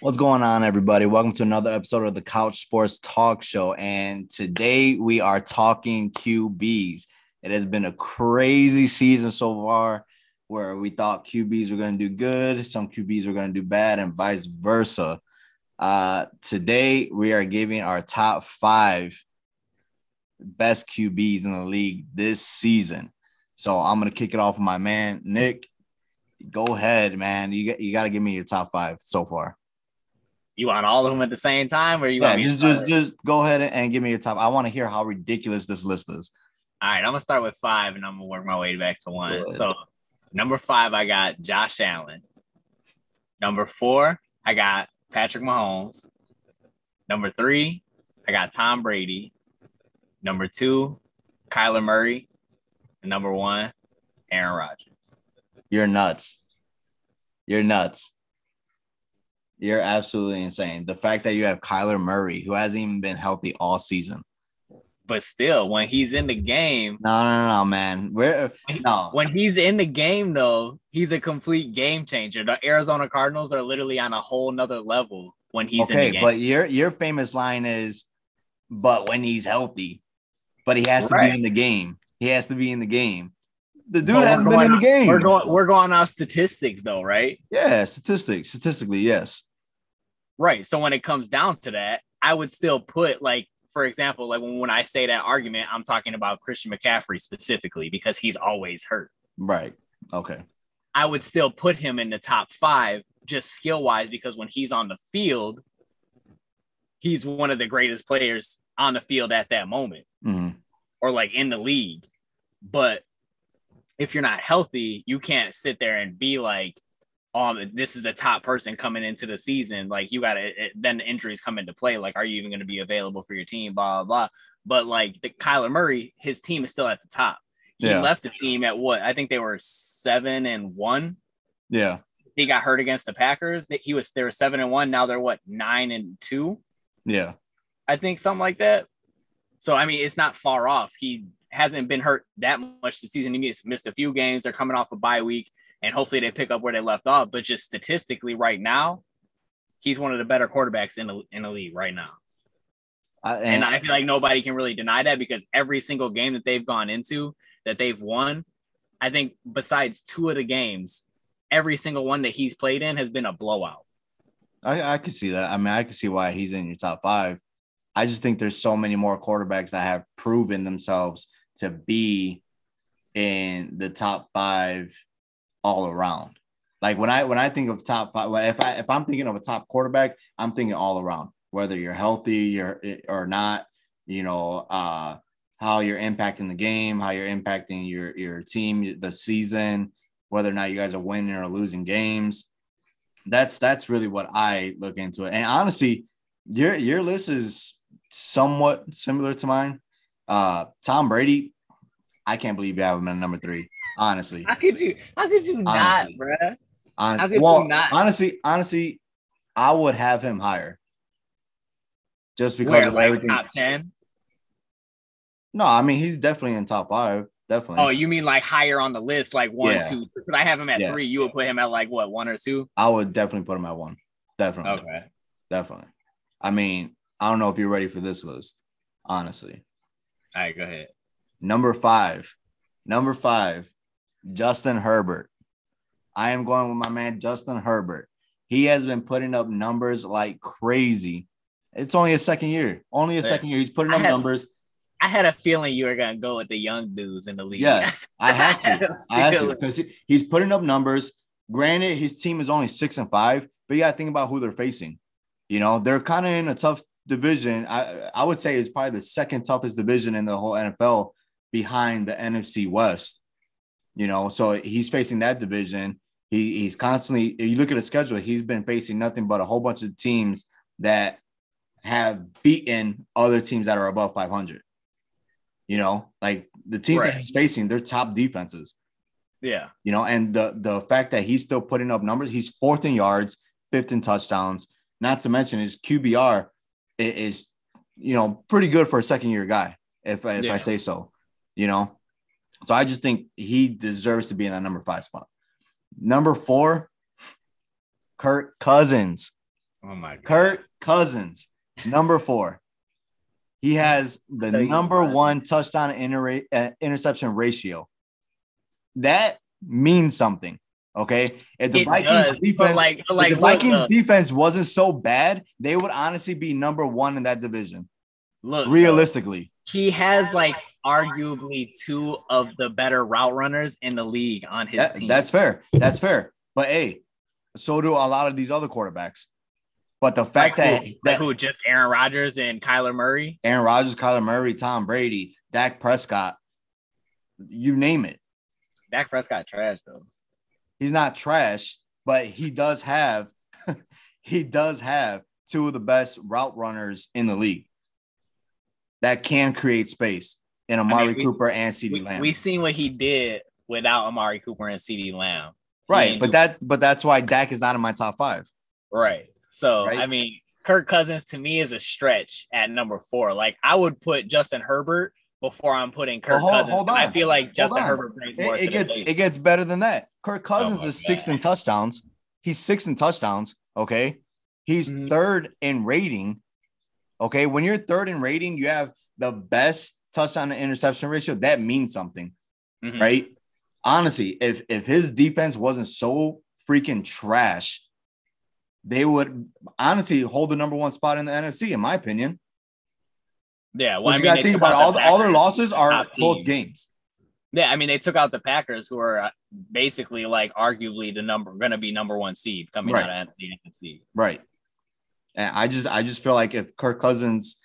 What's going on, everybody? Welcome to another episode of the Couch Sports Talk Show. And today we are talking QBs. It has been a crazy season so far where we thought QBs were going to do good, some QBs were going to do bad, and vice versa. Uh, today we are giving our top five best QBs in the league this season. So I'm going to kick it off with my man, Nick. Go ahead, man. You, you got to give me your top five so far. You want all of them at the same time, or you Yeah, want just just just go ahead and give me your top. I want to hear how ridiculous this list is. All right, I'm gonna start with five, and I'm gonna work my way back to one. Good. So, number five, I got Josh Allen. Number four, I got Patrick Mahomes. Number three, I got Tom Brady. Number two, Kyler Murray. And number one, Aaron Rodgers. You're nuts. You're nuts. You're absolutely insane. The fact that you have Kyler Murray, who hasn't even been healthy all season. But still, when he's in the game, No, no, no, no, man. We're no. when he's in the game, though, he's a complete game changer. The Arizona Cardinals are literally on a whole nother level when he's in okay, the game. but your your famous line is, but when he's healthy, but he has to Right. be in the game. He has to be in the game. The dude hasn't been in the game. We're going we're going off statistics though, right? yeah, statistics, statistically, yes. Right. So when it comes down to that, I would still put like, for example, like when, when I say that argument, I'm talking about Christian McCaffrey specifically because he's always hurt. Right. Okay. I would still put him in the top five just skill wise because when he's on the field, he's one of the greatest players on the field at that moment Mhm. or like in the league. But if you're not healthy, you can't sit there and be like, "Oh, this is the top person coming into the season." Like you got to then the injuries come into play. Like, are you even going to be available for your team? Blah blah. blah. But like the Kyler Murray, his team is still at the top. He Yeah. left the team at what? I think they were seven and one. Yeah. He got hurt against the Packers. He was they were seven and one. Now they're what nine and two. Yeah. I think something like that. So I mean, it's not far off. He hasn't been hurt that much this season. He missed, missed a few games. They're coming off a bye week, and hopefully they pick up where they left off. But just statistically, right now, he's one of the better quarterbacks in the in the league right now. I, And I feel like nobody can really deny that because every single game that they've gone into that they've won, I think besides two of the games, every single one that he's played in has been a blowout. I, I could see that. I mean, I could see why he's in your top five. I just think there's so many more quarterbacks that have proven themselves to be in the top five all around. Like when I when I think of top five, if I if I'm thinking of a top quarterback, I'm thinking all around. Whether you're healthy you're, or not, you know, uh, how you're impacting the game, how you're impacting your your team, the season, whether or not you guys are winning or losing games that's that's really what I look into it. And honestly, your your list is somewhat similar to mine. Uh Tom Brady, I can't believe you have him at number three. Honestly, How could you? How could you not, Honestly. bruh? honestly, How could well, not? honestly, honestly, I would have him higher, just because Where, of like, everything. top ten? No, I mean he's definitely in top five, definitely. Oh, you mean like higher on the list, like one, Yeah. two? Because I have him at Yeah. three. You would put him at like what, one or two? I would definitely put him at one, definitely, Okay. definitely. I mean, I don't know if you're ready for this list, honestly. All right, go ahead. Number five, number five, Justin Herbert. I am going with my man Justin Herbert. He has been putting up numbers like crazy. It's only a second year. Only a second year. He's putting I up had- numbers. I had a feeling you were gonna go with the young dudes in the league. Yes, I have to. I have to because he's putting up numbers. Granted, his team is only six and five, but you got to think about who they're facing. You know, they're kind of in a tough division. I I would say it's probably the second toughest division in the whole NFL behind the NFC West. You know, so he's facing that division. He he's constantly. If you look at his schedule, he's been facing nothing but a whole bunch of teams that have beaten other teams that are above 500. You know, like the teams that Right. he's facing, they're top defenses. Yeah. You know, and the the fact that he's still putting up numbers, he's fourth in yards, fifth in touchdowns. Not to mention his QBR is, you know, pretty good for a second year guy, if if Yeah. I say so. You know, so I just think he deserves to be in that number five spot. Number four, Kirk Cousins. Oh my god. Kirk Cousins, number four. He has the Tell you number one touchdown inter- uh, interception ratio. That means something. Okay. If the It Vikings does, defense, like, like if the look, Vikings look, defense wasn't so bad, they would honestly be number one in that division. look, Realistically. He has like arguably two of the better route runners in the league on his That- team. that's fair. That's fair. But hey, so do a lot of these other quarterbacks. But the like fact who, that, like who just Aaron Rodgers and Kyler Murray. Aaron Rodgers, Kyler Murray, Tom Brady, Dak Prescott, you name it. Dak Prescott trash though. He's not trash, but he does have he does have two of the best route runners in the league that can create space in Amari we- Cooper and CeeDee We, Lamb. We've seen what he did without Amari Cooper and CeeDee Lamb. Right, but that but that's why Dak is not in my top five. right. So Right. I mean, Kirk Cousins to me is a stretch at number four. Like I would put Justin Herbert before I'm putting Kirk Well, hold- Cousins. hold I feel like Justin. Herbert brings more It, to it the gets it gets better than that. Kirk Cousins my is sixth God. in touchdowns. He's sixth in touchdowns. Okay. He's Mhm. third in rating. Okay. When you're third in rating, you have the best touchdown to interception ratio. That means something, Mhm. right? Honestly, if if his defense wasn't so freaking trash, they would honestly hold the number one spot in the NFC, in my opinion. Yeah, well, I you gotta think about all the the, all their losses are close team. games. Yeah, I mean, they took out the Packers, who are uh, basically like arguably the number going to be number one seed coming Right. out of the NFC. Right. And I just I just feel like if Kirk Cousins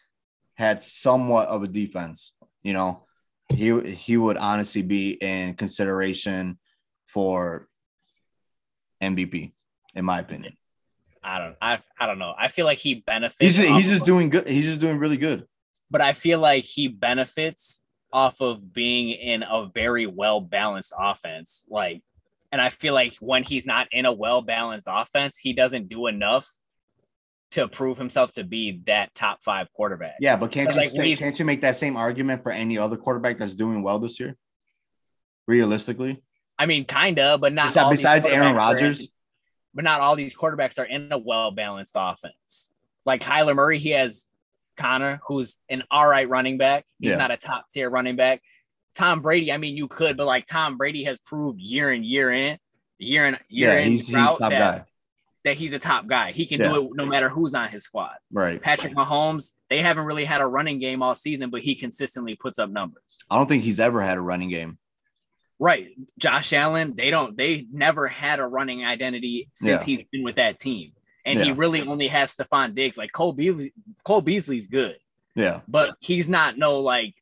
had somewhat of a defense, you know, he he would honestly be in consideration for MVP, in my opinion. I don't, I, I don't know. I feel like he benefits. He's just, he's just of- doing good. He's just doing really good. but I feel like he benefits off of being in a very well balanced offense. Like, and I feel like when he's not in a well balanced offense, he doesn't do enough to prove himself to be that top five quarterback. Yeah, but can't you like, say- can't you make that same argument for any other quarterback that's doing well this year? Realistically, I mean, kinda, but not Besides- besides Aaron quarterbacks are Rodgers? but not all these quarterbacks are in a well balanced offense. Like Kyler Murray, he has Conner, who's an all right running back. He's Yeah. not a top tier running back. Tom Brady, I mean, you could, but like Tom Brady has proved year in, year in, year in, year yeah, in, he's he's top that, guy. That he's a top guy. He can Yeah. do it no matter who's on his squad. Right. Patrick Mahomes, they haven't really had a running game all season, but he consistently puts up numbers. I don't think he's ever had a running game. Right. Josh Allen, they don't, they never had a running identity since Yeah. he's been with that team. And he really only has Stefon Diggs. Like Cole Beasley, Cole Beasley's good, Yeah. but he's not no like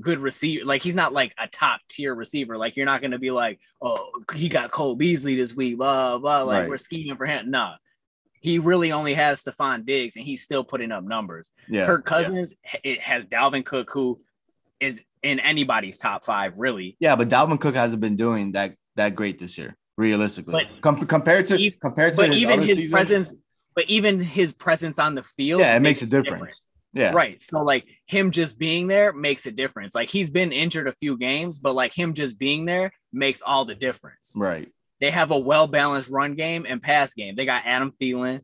good receiver. Like he's not like a top tier receiver. Like you're not gonna be like, oh, he got Cole Beasley this week, blah blah. Like Right. we're scheming for him. Nah. He really only has Stefon Diggs and he's still putting up numbers. Yeah. Kirk Cousins it has Dalvin Cook, who is in anybody's top five, really. Yeah, but Dalvin Cook hasn't been doing that that great this year, realistically. But- Com- compared to E- compared to but his even his season, presence, but even his presence on the field, yeah, it makes a difference. Yeah, Right. So like him just being there makes a difference. Like he's been injured a few games, but like him just being there makes all the difference. right. They have a well balanced run game and pass game. They got Adam Thielen,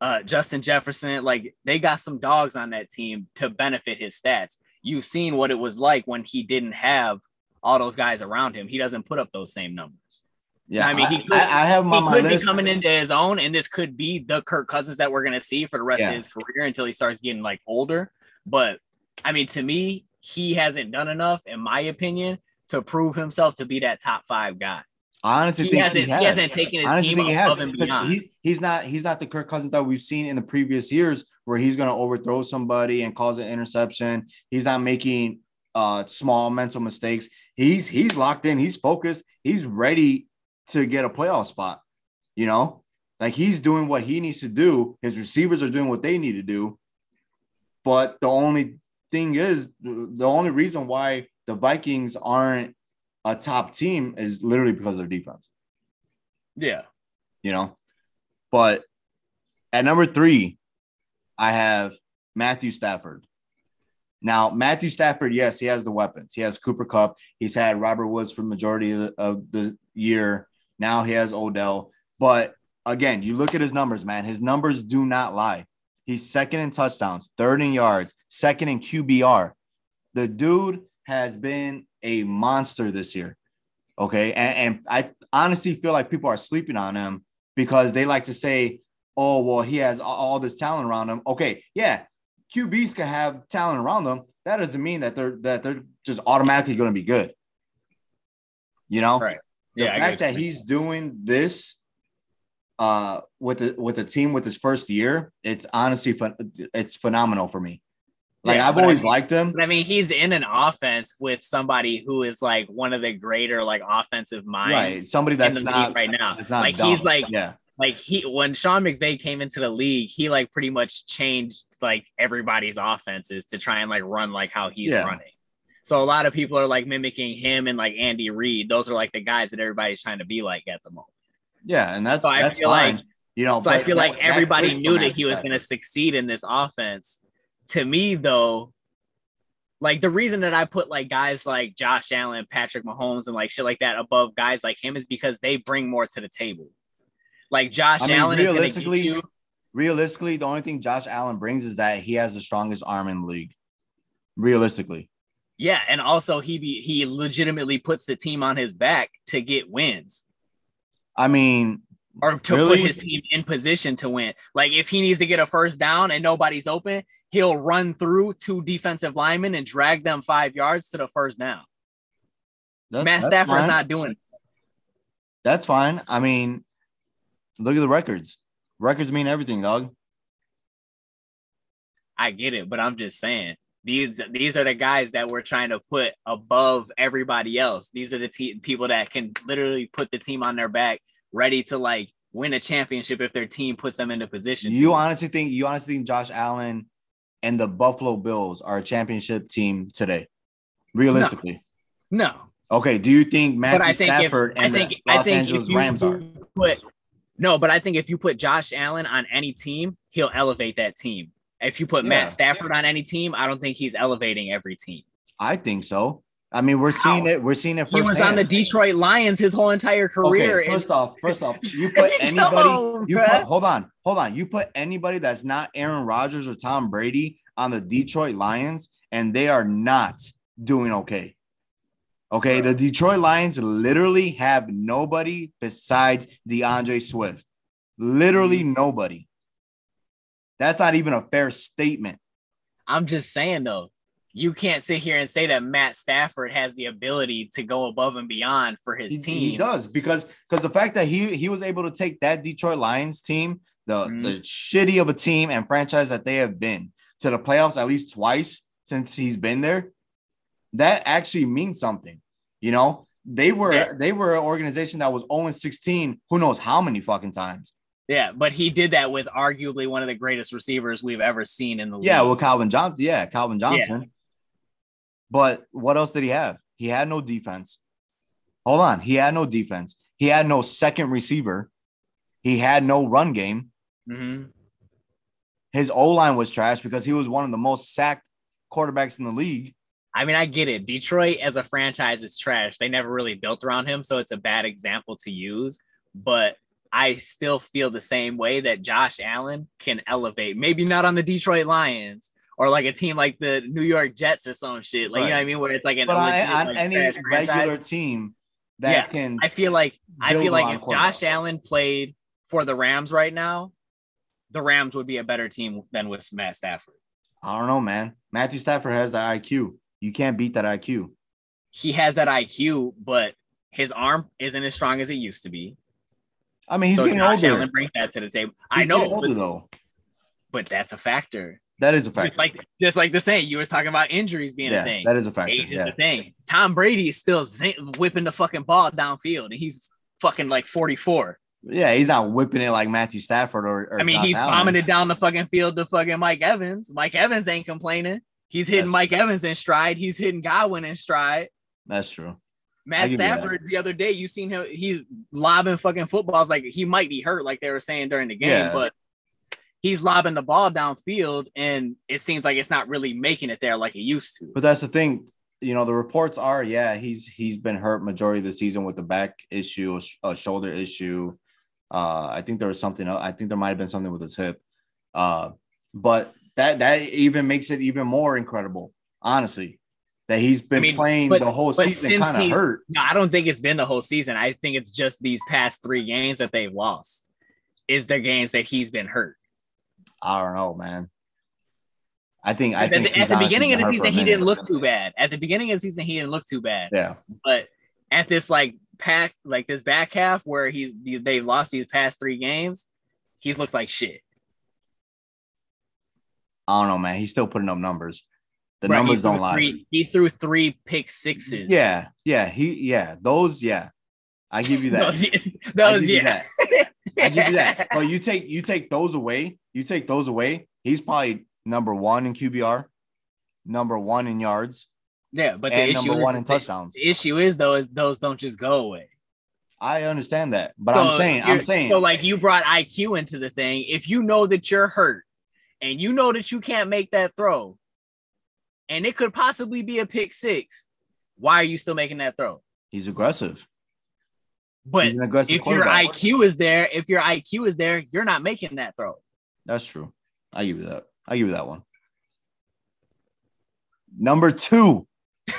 uh, Justin Jefferson. Like they got some dogs on that team to benefit his stats. You've seen what it was like when he didn't have all those guys around him. He doesn't put up those same numbers. Yeah, I mean, he could- I, I have He my be coming into his own, and this could be the Kirk Cousins that we're gonna see for the rest Yeah. of his career until he starts getting like older. But I mean, to me, he hasn't done enough, in my opinion, to prove himself to be that top five guy. I honestly He think hasn't, he he, has. hasn't taken his honestly team he above and because beyond. he's he's not he's not the Kirk Cousins that we've seen in the previous years where he's going to overthrow somebody and cause an interception. He's not making uh small mental mistakes. He's he's locked in. He's focused. He's ready to get a playoff spot. You know, like he's doing what he needs to do. His receivers are doing what they need to do. But the only thing is, the only reason why the Vikings aren't a top team is literally because of their defense yeah, you know. But at number three, I have Matthew Stafford. Now, Matthew Stafford, yes, he has the weapons. He has Cooper Kupp. He's had Robert Woods for the majority of the, of the year. Now he has Odell. But again, you look at his numbers, man. His numbers do not lie. He's second in touchdowns, third in yards, second in QBR. The dude has been a monster this year. Okay. And, and I honestly feel like people are sleeping on him because they like to say, oh, well, he has all this talent around him. Okay. Yeah. QBs can have talent around them. That doesn't mean that they're that they're just automatically going to be good. You know, Right. The Yeah, fact that he's doing this uh with the with the team with his first year, it's honestly it's phenomenal for me. Like Yeah, I've but I always mean- liked him. I mean, he's in an offense with somebody who is like one of the greater like offensive minds Right. Somebody that's not right now. that's not like dumb. he's like yeah. like he when Sean McVay came into the league, he like pretty much changed like everybody's offenses to try and like run like how he's Yeah. running. So a lot of people are like mimicking him and like Andy Reid. Those are like the guys that everybody's trying to be like at the moment. Yeah, and that's So I that's feel fine. like- you know, So I feel that- like that everybody clicked knew that he was going to succeed in this offense. To me, though, like the reason that I put like guys like Josh Allen, Patrick Mahomes, and like shit like that above guys like him is because they bring more to the table. Like Josh I mean, Allen is realistically, give you realistically, the only thing Josh Allen brings is that he has the strongest arm in the league. Realistically, Yeah, and also he be he legitimately puts the team on his back to get wins I mean, or to Really? put his team in position to win. Like if he needs to get a first down and nobody's open, he'll run through two defensive linemen and drag them five yards to the first down. that- Matt Stafford's fine. not doing. it. That's fine. I mean, look at the records. Records mean everything, dog. I get it, but I'm just saying these these are the guys that we're trying to put above everybody else. These are the te- people that can literally put the team on their back, ready to like win a championship if their team puts them into position. You to. honestly think you honestly think Josh Allen and the Buffalo Bills are a championship team today? Realistically. no, Okay. Do you think Matthew I think Stafford if I and think the I Los think Angeles Rams are? put no, but I think if you put Josh Allen on any team, he'll elevate that team. If you put Yeah. Matt Stafford on any team, I don't think he's elevating every team. I think so. I mean, we're seeing it. We're seeing it He was on the Detroit Lions his whole entire career. Okay, and- first off, first off, you put anybody, on, you put hold on, hold on. You put anybody that's not Aaron Rodgers or Tom Brady on the Detroit Lions, and they are not doing okay. Okay, the Detroit Lions literally have nobody besides D'Andre Swift. Literally Mm-hmm. nobody. That's not even a fair statement. I'm just saying though, you can't sit here and say that Matt Stafford has the ability to go above and beyond for his He, team. he does because because the fact that he he was able to take that Detroit Lions team, the Mhm. the shitty of a team and franchise that they have been to the playoffs at least twice since he's been there, that actually means something. You know, they were Yeah. they were an organization that was 0 16, who knows how many fucking times. Yeah, but he did that with arguably one of the greatest receivers we've ever seen in the league. Yeah, well, Calvin Johnson, yeah, Calvin Johnson. But what else did he have? He had no defense. Hold on, he had no defense. He had no second receiver. He had no run game. Mhm. His O line was trash because he was one of the most sacked quarterbacks in the league. I mean, I get it. Detroit as a franchise is trash. They never really built around him, so it's a bad example to use. But I still feel the same way that Josh Allen can elevate. Maybe not on the Detroit Lions or like a team like the New York Jets or some shit. Like you know what I mean, where it's like an But on like, any trash franchise. regular team that Yeah, can, I feel like I feel like if. Josh Allen played for the Rams right now, the Rams would be a better team than with Matt Stafford. I don't know, man. Matthew Stafford has the IQ. You can't beat that IQ. He has that IQ, but his arm isn't as strong as it used to be. I mean, he's so getting Josh older. Allen brings that to the table. I know, older but, though. but that's a factor. That is a fact. Just like just like the saying, you were talking about injuries being yeah, a thing. that is a factor. Age is Yeah. the thing. Tom Brady is still whipping the fucking ball downfield, and he's fucking like 44. yeah, he's not whipping it like Matthew Stafford or. or I mean, Josh he's Allen. bombing it down the fucking field to fucking Mike Evans. Mike Evans ain't complaining. He's hitting That's- Mike Evans in stride. He's hitting Godwin in stride. That's true. Matt. Stafford the other day, you seen him. He's lobbing fucking footballs like he might be hurt, like they were saying during the game, Yeah. but he's lobbing the ball downfield, and it seems like it's not really making it there like it used to. But that's the thing. You know, the reports are, yeah, he's he's been hurt majority of the season with the back issue, a a shoulder issue. Uh, I think there was something. I think there might have been something with his hip. Uh, but that that even makes it even more incredible, honestly, that he's been I mean, playing but, the whole season kind of hurt. No, I don't think it's been the whole season. I think it's just these past three games that they've lost. Is their games that he's been hurt? I don't know, man. I think I think at the, beginning of the season he didn't look too bad. At the beginning of the season he didn't look too bad. Yeah. But at this like pack like this back half where he's they've lost these past three games, he's looked like shit. I don't know, man. He's still putting up numbers. The right, numbers don't lie. Three, he threw three pick sixes. Yeah, yeah, he yeah, those yeah. I give you that. those, those yeah. I give you that. But you take you take those away. You take those away. He's probably number one in QBR, number one in yards. Yeah, but the issue number one in touchdowns. The issue is though is those don't just go away. I understand that, but so I'm saying I'm saying so like you brought IQ into the thing. If you know that you're hurt and you know that you can't make that throw, and it could possibly be a pick six, why are you still making that throw? He's aggressive. But aggressive if your IQ is there, if your IQ is there, you're not making that throw. That's true. I give you that. I give you that one. Number two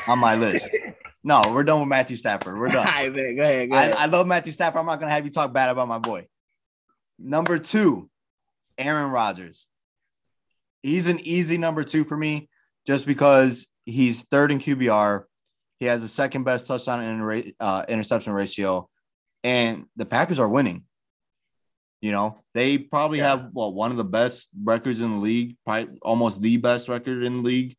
on my list. No, we're done with Matthew Stafford. We're done. Right, man, go ahead, go ahead. I, I love Matthew Stafford. I'm not gonna have you talk bad about my boy. Number two, Aaron Rodgers. He's an easy number two for me just because he's third in QBR. He has the second best touchdown and uh, interception ratio, and the Packers are winning. You know, they probably yeah. have well one of the best records in the league, probably almost the best record in the league.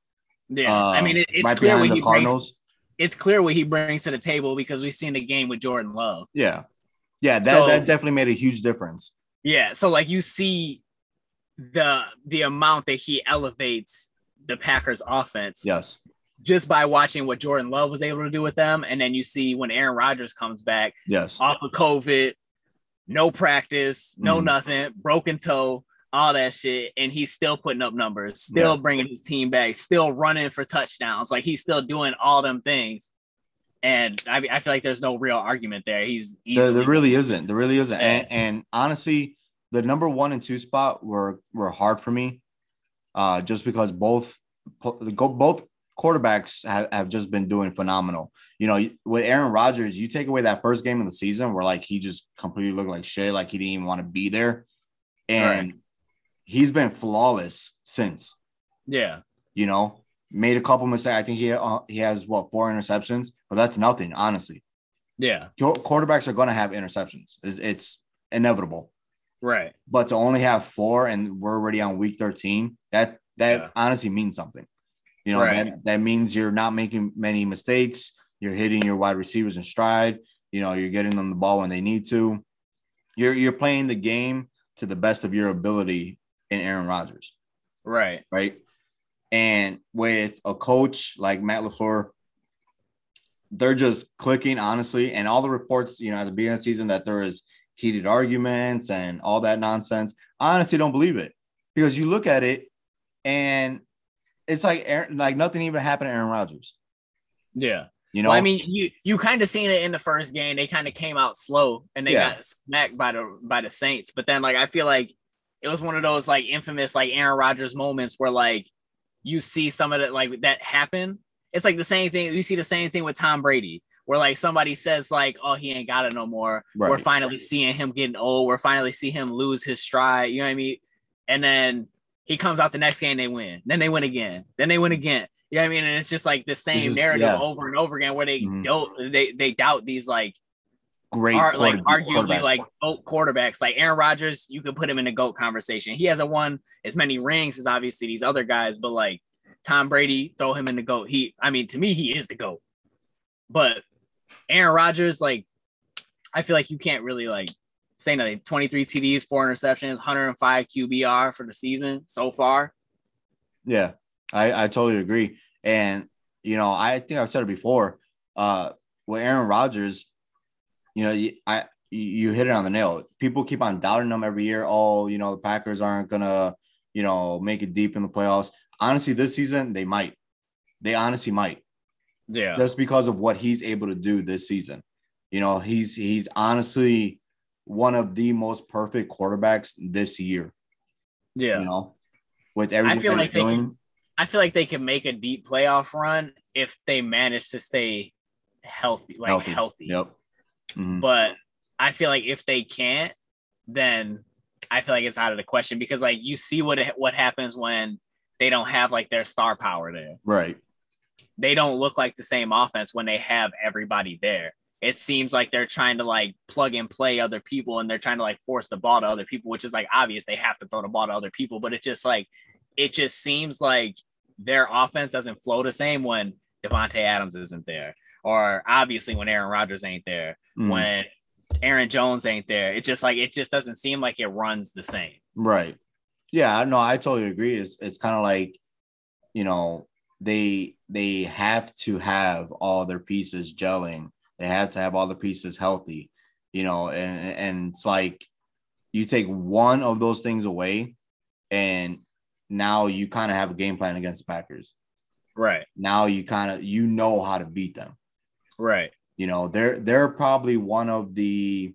Yeah, uh, I mean, it, it's right clear what he Cardinals. Brings, it's clear what he brings to the table because we've seen the game with Jordan Love. Yeah, yeah, that so, that definitely made a huge difference. Yeah, so like you see the the amount that he elevates the Packers offense. Yes. Just by watching what Jordan Love was able to do with them. And then you see when Aaron Rodgers comes back, yes, off of COVID, no practice, no mm. nothing, broken toe, all that shit, and he's still putting up numbers, still yeah. bringing his team back, still running for touchdowns. Like he's still doing all them things. And I, I feel like there's no real argument there. He's there, there really isn't. There really isn't. And, and, honestly, the number one and two spot were were hard for me, uh, just because both both quarterbacks have, have just been doing phenomenal. You know, with Aaron Rodgers, you take away that first game of the season where like he just completely looked like shit, like he didn't even want to be there. And right. he's been flawless since. Yeah. You know, made a couple mistakes. I think he uh, he has what four interceptions, but that's nothing, honestly. Yeah. Quarterbacks are going to have interceptions. It's, it's inevitable. Right. But to only have four and we're already on week 13, that that yeah. honestly means something. You know, right. that, that means you're not making many mistakes. You're hitting your wide receivers in stride. You know, you're getting them the ball when they need to. You're you're playing the game to the best of your ability in Aaron Rodgers. Right. Right. And with a coach like Matt LaFleur, they're just clicking, honestly. And all the reports, you know, at the beginning of the season that there is heated arguments and all that nonsense. I honestly don't believe it because you look at it and it's like Aaron, like nothing even happened to Aaron Rodgers. Yeah. You know, well, I mean, you you kind of seen it in the first game. They kind of came out slow and they yeah. got smacked by the by the Saints. But then, like, I feel like it was one of those like infamous like Aaron Rodgers moments where like you see some of it like that happen. It's like the same thing. You see the same thing with Tom Brady, where like somebody says like, "Oh, he ain't got it no more." Right. We're finally seeing him getting old. We're finally see him lose his stride. You know what I mean? And then he comes out the next game, they win. Then they win again. Then they win again. You know what I mean? And it's just like the same narrative yeah. over and over again where they mm-hmm. don't they they doubt these like great are, like arguably like GOAT quarterbacks. Like Aaron Rodgers, you could put him in the GOAT conversation. He hasn't won as many rings as obviously these other guys, but like Tom Brady, throw him in the GOAT. He I mean, to me, he is the GOAT. But Aaron Rodgers, like, I feel like you can't really like say nothing. 23 TDs, four interceptions, 105 QBR for the season so far. Yeah, I, I totally agree. And, you know, I think I've said it before. Uh, with Aaron Rodgers, you know, I you hit it on the nail. People keep on doubting them every year. Oh, you know, the Packers aren't gonna, you know, make it deep in the playoffs. Honestly, this season they might. They honestly might. Yeah. Just because of what he's able to do this season. You know, he's he's honestly one of the most perfect quarterbacks this year. Yeah. You know, with everything I feel like they can- I feel like they can make a deep playoff run if they manage to stay healthy, like Healthy. healthy. Yep. Mhm. But I feel like if they can't, then I feel like it's out of the question because like you see what what happens when they don't have like their star power there. Right. They don't look like the same offense when they have everybody there. It seems like they're trying to like plug and play other people and they're trying to like force the ball to other people, which is like obvious they have to throw the ball to other people, but it just like it just seems like their offense doesn't flow the same when Davante Adams isn't there. Or obviously when Aaron Rodgers ain't there Mhm. when Aaron Jones ain't there. It just like it just doesn't seem like it runs the same. Right. Yeah, no, I totally agree. It's it's kind of like, you know, they they have to have all their pieces gelling. They have to have all the pieces healthy, you know, and and it's like you take one of those things away, and now you kind of have a game plan against the Packers. Right. Now you kind of you know how to beat them. Right. You know, they're they're probably one of the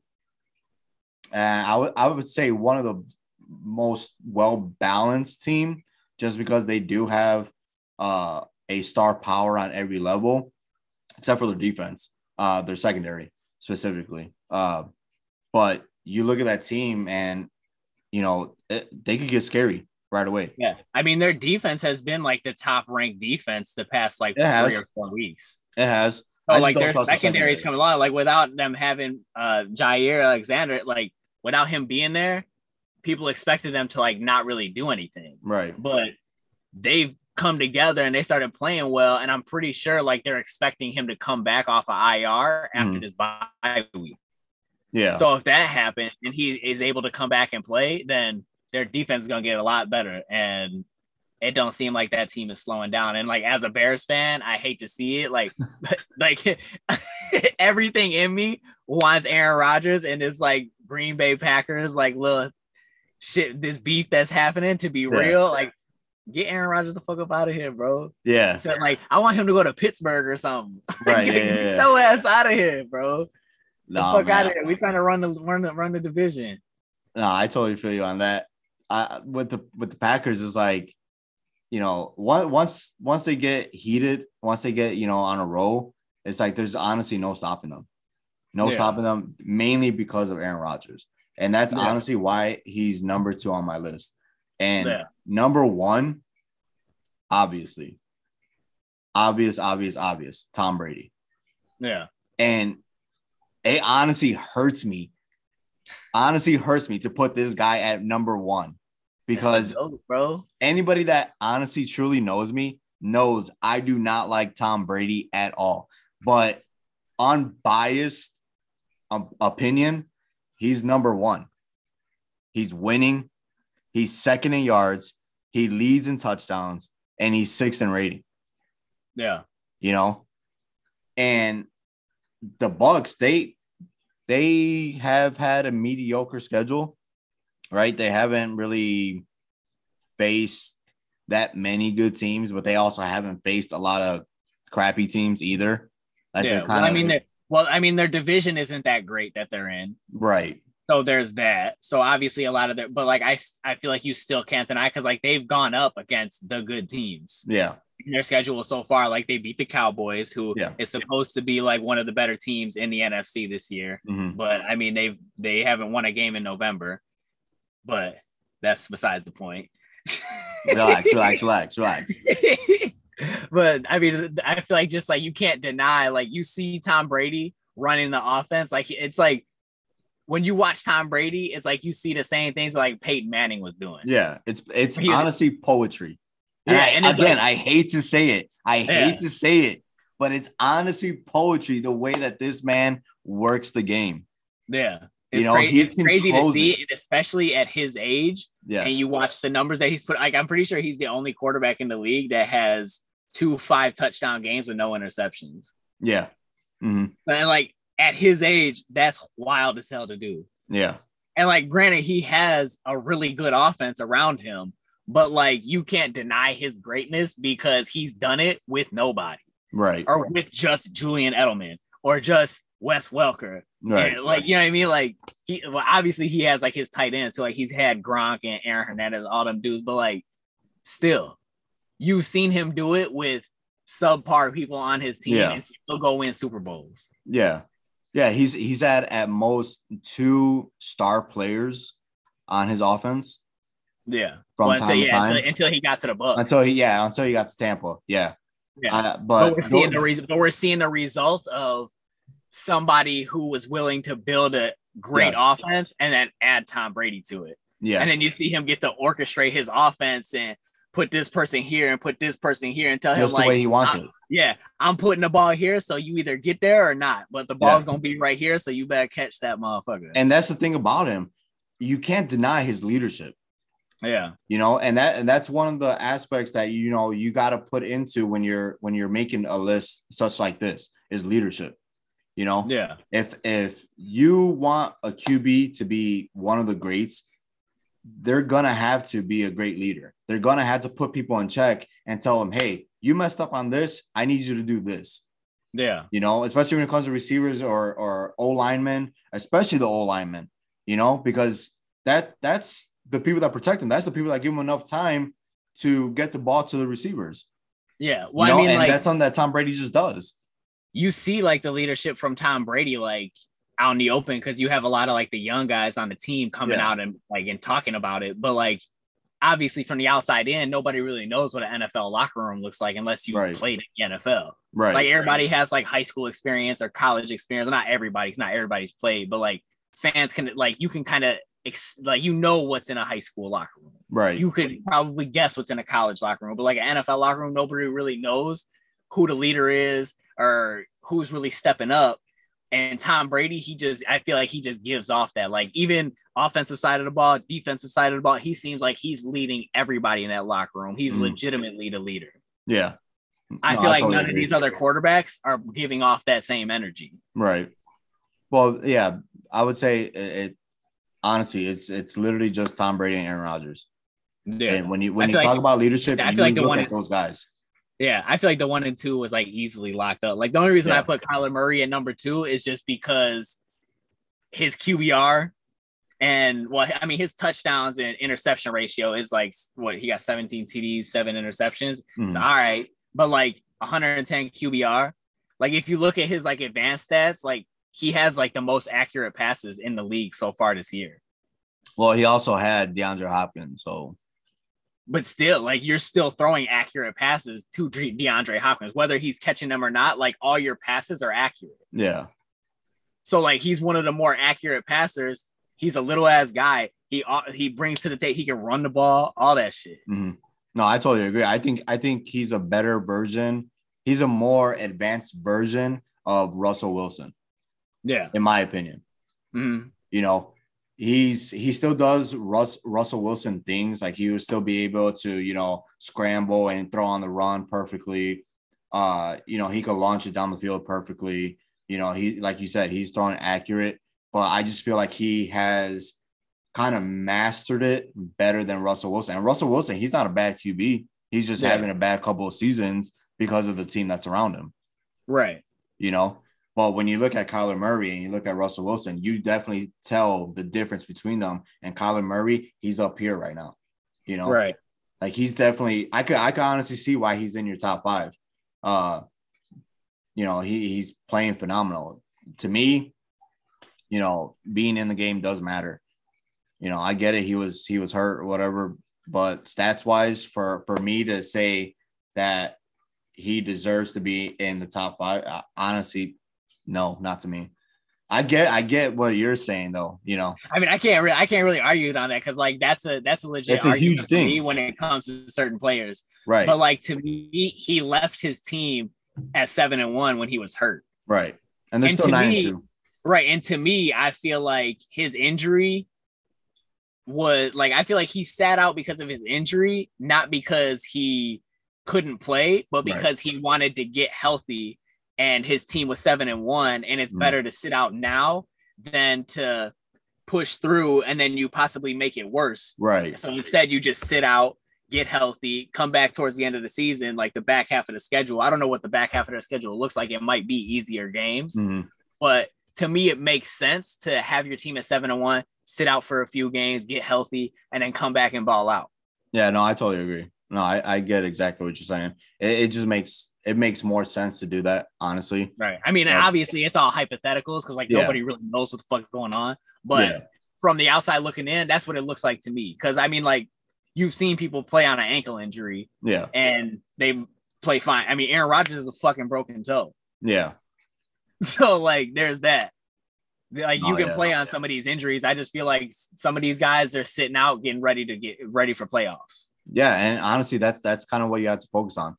uh, I would I would say one of the most well balanced team just because they do have uh, a star power on every level, except for their defense, uh, their secondary specifically. Uh, but you look at that team and you know it, they could get scary right away. Yeah. I mean, their defense has been like the top ranked defense the past like It has. three or four weeks. It has. So I like their trust the secondary is coming along. Like without them having uh Jaire Alexander, like without him being there, people expected them to like not really do anything. Right. But they've come together and they started playing well. And I'm pretty sure like they're expecting him to come back off of IR after Mhm. this bye week. Yeah. So if that happened and he is able to come back and play, then their defense is gonna get a lot better. And it don't seem like that team is slowing down. And like as a Bears fan, I hate to see it. Like, like everything in me wants Aaron Rodgers and this like Green Bay Packers like little shit, this beef that's happening to be real. Like, get Aaron Rodgers the fuck up out of here, bro. yeah. So like, I want him to go to Pittsburgh or something. Right. get Yeah. yeah, your ass out of here, bro. The Nah, fuck man. out of here. We trying to run the run the run the division. No, I totally feel you on that. I with the with the Packers is like, you know, one, once once they get heated, once they get you know on a roll, it's like there's honestly no stopping them, no Yeah. stopping them, mainly because of Aaron Rodgers, and that's honestly why he's number two on my list, and Yeah. number one, obviously, obvious, obvious, obvious, Tom Brady, Yeah. and it honestly hurts me. Honestly, hurts me to put this guy at number one because GOAT, bro. anybody that honestly truly knows me knows I do not like Tom Brady at all. But unbiased um, opinion, he's number one. He's winning. He's second in yards. He leads in touchdowns, and he's sixth in rating Yeah. you know and the bucks they they have had a mediocre schedule right they haven't really faced that many good teams but they also haven't faced a lot of crappy teams either like yeah. Well, I mean, well, I mean, their division isn't that great that they're in. right So there's that. So obviously a lot of that, but like I, I feel like you still can't deny because like they've gone up against the good teams yeah in their schedule so far. Like they beat the Cowboys, who is Yeah. supposed to be like one of the better teams in the NFC this year. Mhm. But I mean, they've they haven't won a game in November. But that's besides the point. relax relax relax relax but I mean, I feel like just like you can't deny, like you see Tom Brady running the offense, like it's like when you watch Tom Brady, it's like you see the same things like Peyton Manning was doing. yeah it's it's was- honestly poetry Yeah, and, I- and again like- i hate to say it i Yeah. hate to say it but it's honestly poetry the way that this man works the game Yeah. You know, cra- he it's crazy to see it. especially at his age. yes And you watch the numbers that he's put. Like, I'm pretty sure he's the only quarterback in the league that has two five touchdown games with no interceptions. Yeah. Mm-hmm. And like at his age, that's wild as hell to do. Yeah. And like, granted, he has a really good offense around him, but like, you can't deny his greatness because he's done it with nobody Right. or with just Julian Edelman or just Wes Welker. Right. And, like, you know what I mean? Like he well, obviously he has like his tight ends. So like he's had Gronk and Aaron Hernandez, all them dudes, but like still, you've seen him do it with subpar people on his team Yeah. and still go win Super Bowls. Yeah. Yeah. He's he's had at most two star players on his offense Yeah. from Well, time until, to yeah, time. until, until he got to the Bucks. Until he yeah, until he got to Tampa. Yeah. yeah. Uh, but but we're seeing the reason, but we're seeing the result of somebody who was willing to build a great Yes. offense and then add Tom Brady to it. yeah. And then you see him get to orchestrate his offense and put this person here and put this person here and tell him like, the way he wants it. yeah, I'm putting the ball here, so you either get there or not. But the ball's gonna be right here, so you better catch that motherfucker. And that's the thing about him. You can't deny his leadership. yeah, you know and that and that's one of the aspects that you know you got to put into when you're when you're making a list such like this is leadership you know yeah, if if you want a qb to be one of the greats they're gonna have to be a great leader they're gonna have to put people in check and tell them hey you messed up on this i need you to do this yeah, you know, especially when it comes to receivers or or O linemen, especially the O linemen, you know, because that that's the people that protect them. That's the people that give them enough time to get the ball to the receivers. yeah. You Well, know, I mean, and like that's something that Tom Brady just does. you see like the leadership from Tom Brady like out in the open because you have a lot of like the young guys on the team coming Yeah. out and like and talking about it. But like obviously from the outside in, nobody really knows what an NFL locker room looks like unless you Right. played in the NFL. Right. Like everybody has like high school experience or college experience. Not everybody's not everybody's played, but like fans can like you can kind of ex- like you know what's in a high school locker room. right. You could probably guess what's in a college locker room, but like an NFL locker room, nobody really knows who the leader is or who's really stepping up. And Tom Brady, he just, I feel like he just gives off that. Like, even offensive side of the ball, defensive side of the ball, he seems like he's leading everybody in that locker room. He's Mhm. legitimately the leader. yeah. I No, feel like totally none of these other quarterbacks are giving off that same energy. Right. Well, yeah, I would say it, it honestly, it's it's literally just Tom Brady and Aaron Rodgers. Yeah. And when you when I you feel talk like- about leadership, I you feel like the look one- at those guys. Yeah, I feel like the one and two was like easily locked up. Like the only reason I put Kyler Murray at number two is just because his QBR and well, I mean his touchdowns and interception ratio is like what he got 17 TDs, seven interceptions. It's mm-hmm. all right, but like 110 QBR. Like if you look at his like advanced stats, like he has like the most accurate passes in the league so far this year. Well, he also had DeAndre Hopkins, so but still, like you're still throwing accurate passes to DeAndre Hopkins, whether he's catching them or not. Like all your passes are accurate. yeah. So like he's one of the more accurate passers. He's a little ass guy. He uh, he brings to the table. He can run the ball, all that shit. Mhm. No, I totally agree. I think I think he's a better version. He's a more advanced version of Russell Wilson, Yeah. in my opinion. Mhm. You know, he's he still does Russ Russell Wilson things. Like he would still be able to, you know, scramble and throw on the run perfectly. Uh, you know, he could launch it down the field perfectly. You know, he like you said, he's throwing accurate, but I just feel like he has kind of mastered it better than Russell Wilson. And Russell Wilson, he's not a bad QB. He's just Yeah. having a bad couple of seasons because of the team that's around him, Right. you know. But when you look at Kyler Murray and you look at Russell Wilson, you definitely tell the difference between them. And Kyler Murray, he's up here right now. You know, Right. like he's definitely I could I could honestly see why he's in your top five. Uh you know, he he's playing phenomenal. To me, you know, being in the game does matter. You know, I get it. He was he was hurt or whatever, but stats wise, for for me to say that he deserves to be in the top five, uh, honestly, no, not to me. I get I get what you're saying though. You know, I mean, I can't really, I can't really argue on that because like that's a that's a legit It's a huge thing. me when it comes to certain players. right, But like to me, he left his team at seven and one when he was hurt. right, and they're and still nine me- and two. Right. And to me, I feel like his injury was like, I feel like he sat out because of his injury, not because he couldn't play, but Right. because he wanted to get healthy and his team was seven and one. And it's Mm. better to sit out now than to push through and then you possibly make it worse. Right, So instead, you just sit out, get healthy, come back towards the end of the season, like the back half of the schedule. I don't know what the back half of the schedule looks like. It might be easier games Mhm. But to me, it makes sense to have your team at seven and one, sit out for a few games, get healthy, and then come back and ball out. Yeah, no, I totally agree. No, I, I get exactly what you're saying. It, it just makes it makes more sense to do that, honestly. Right. I mean, Yeah. obviously, it's all hypotheticals because like Yeah. nobody really knows what the fuck's going on. But Yeah. from the outside looking in, that's what it looks like to me. Because I mean, like you've seen people play on an ankle injury Yeah. and they play fine. I mean, Aaron Rodgers is a fucking broken toe. Yeah. So like there's that. Like you Oh, can yeah. play on some of these injuries. I just feel like some of these guys they're sitting out getting ready to get ready for playoffs. Yeah. And honestly, that's that's kind of what you have to focus on,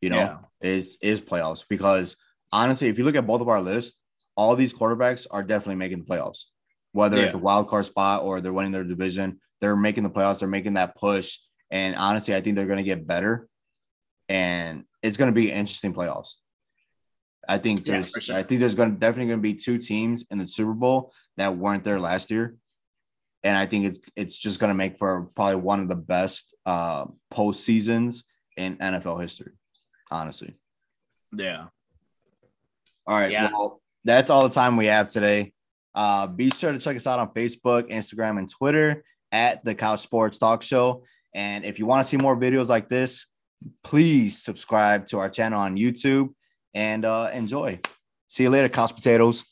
you know, Yeah. is is playoffs. Because honestly, if you look at both of our lists, all these quarterbacks are definitely making the playoffs. Whether it's a wild card spot or they're winning their division, they're making the playoffs, they're making that push. And honestly, I think they're gonna get better. And it's gonna be interesting playoffs. I think there's for sure. I think there's gonna definitely gonna be two teams in the Super Bowl that weren't there last year. And I think it's it's just gonna make for probably one of the best uh post seasons in NFL history, honestly. Yeah. All right. Yeah. Well, that's all the time we have today. Uh, be sure to check us out on Facebook, Instagram, and Twitter at the Couch Sports Talk Show. And if you want to see more videos like this, please subscribe to our channel on YouTube and uh, enjoy. See you later, Couch Potatoes.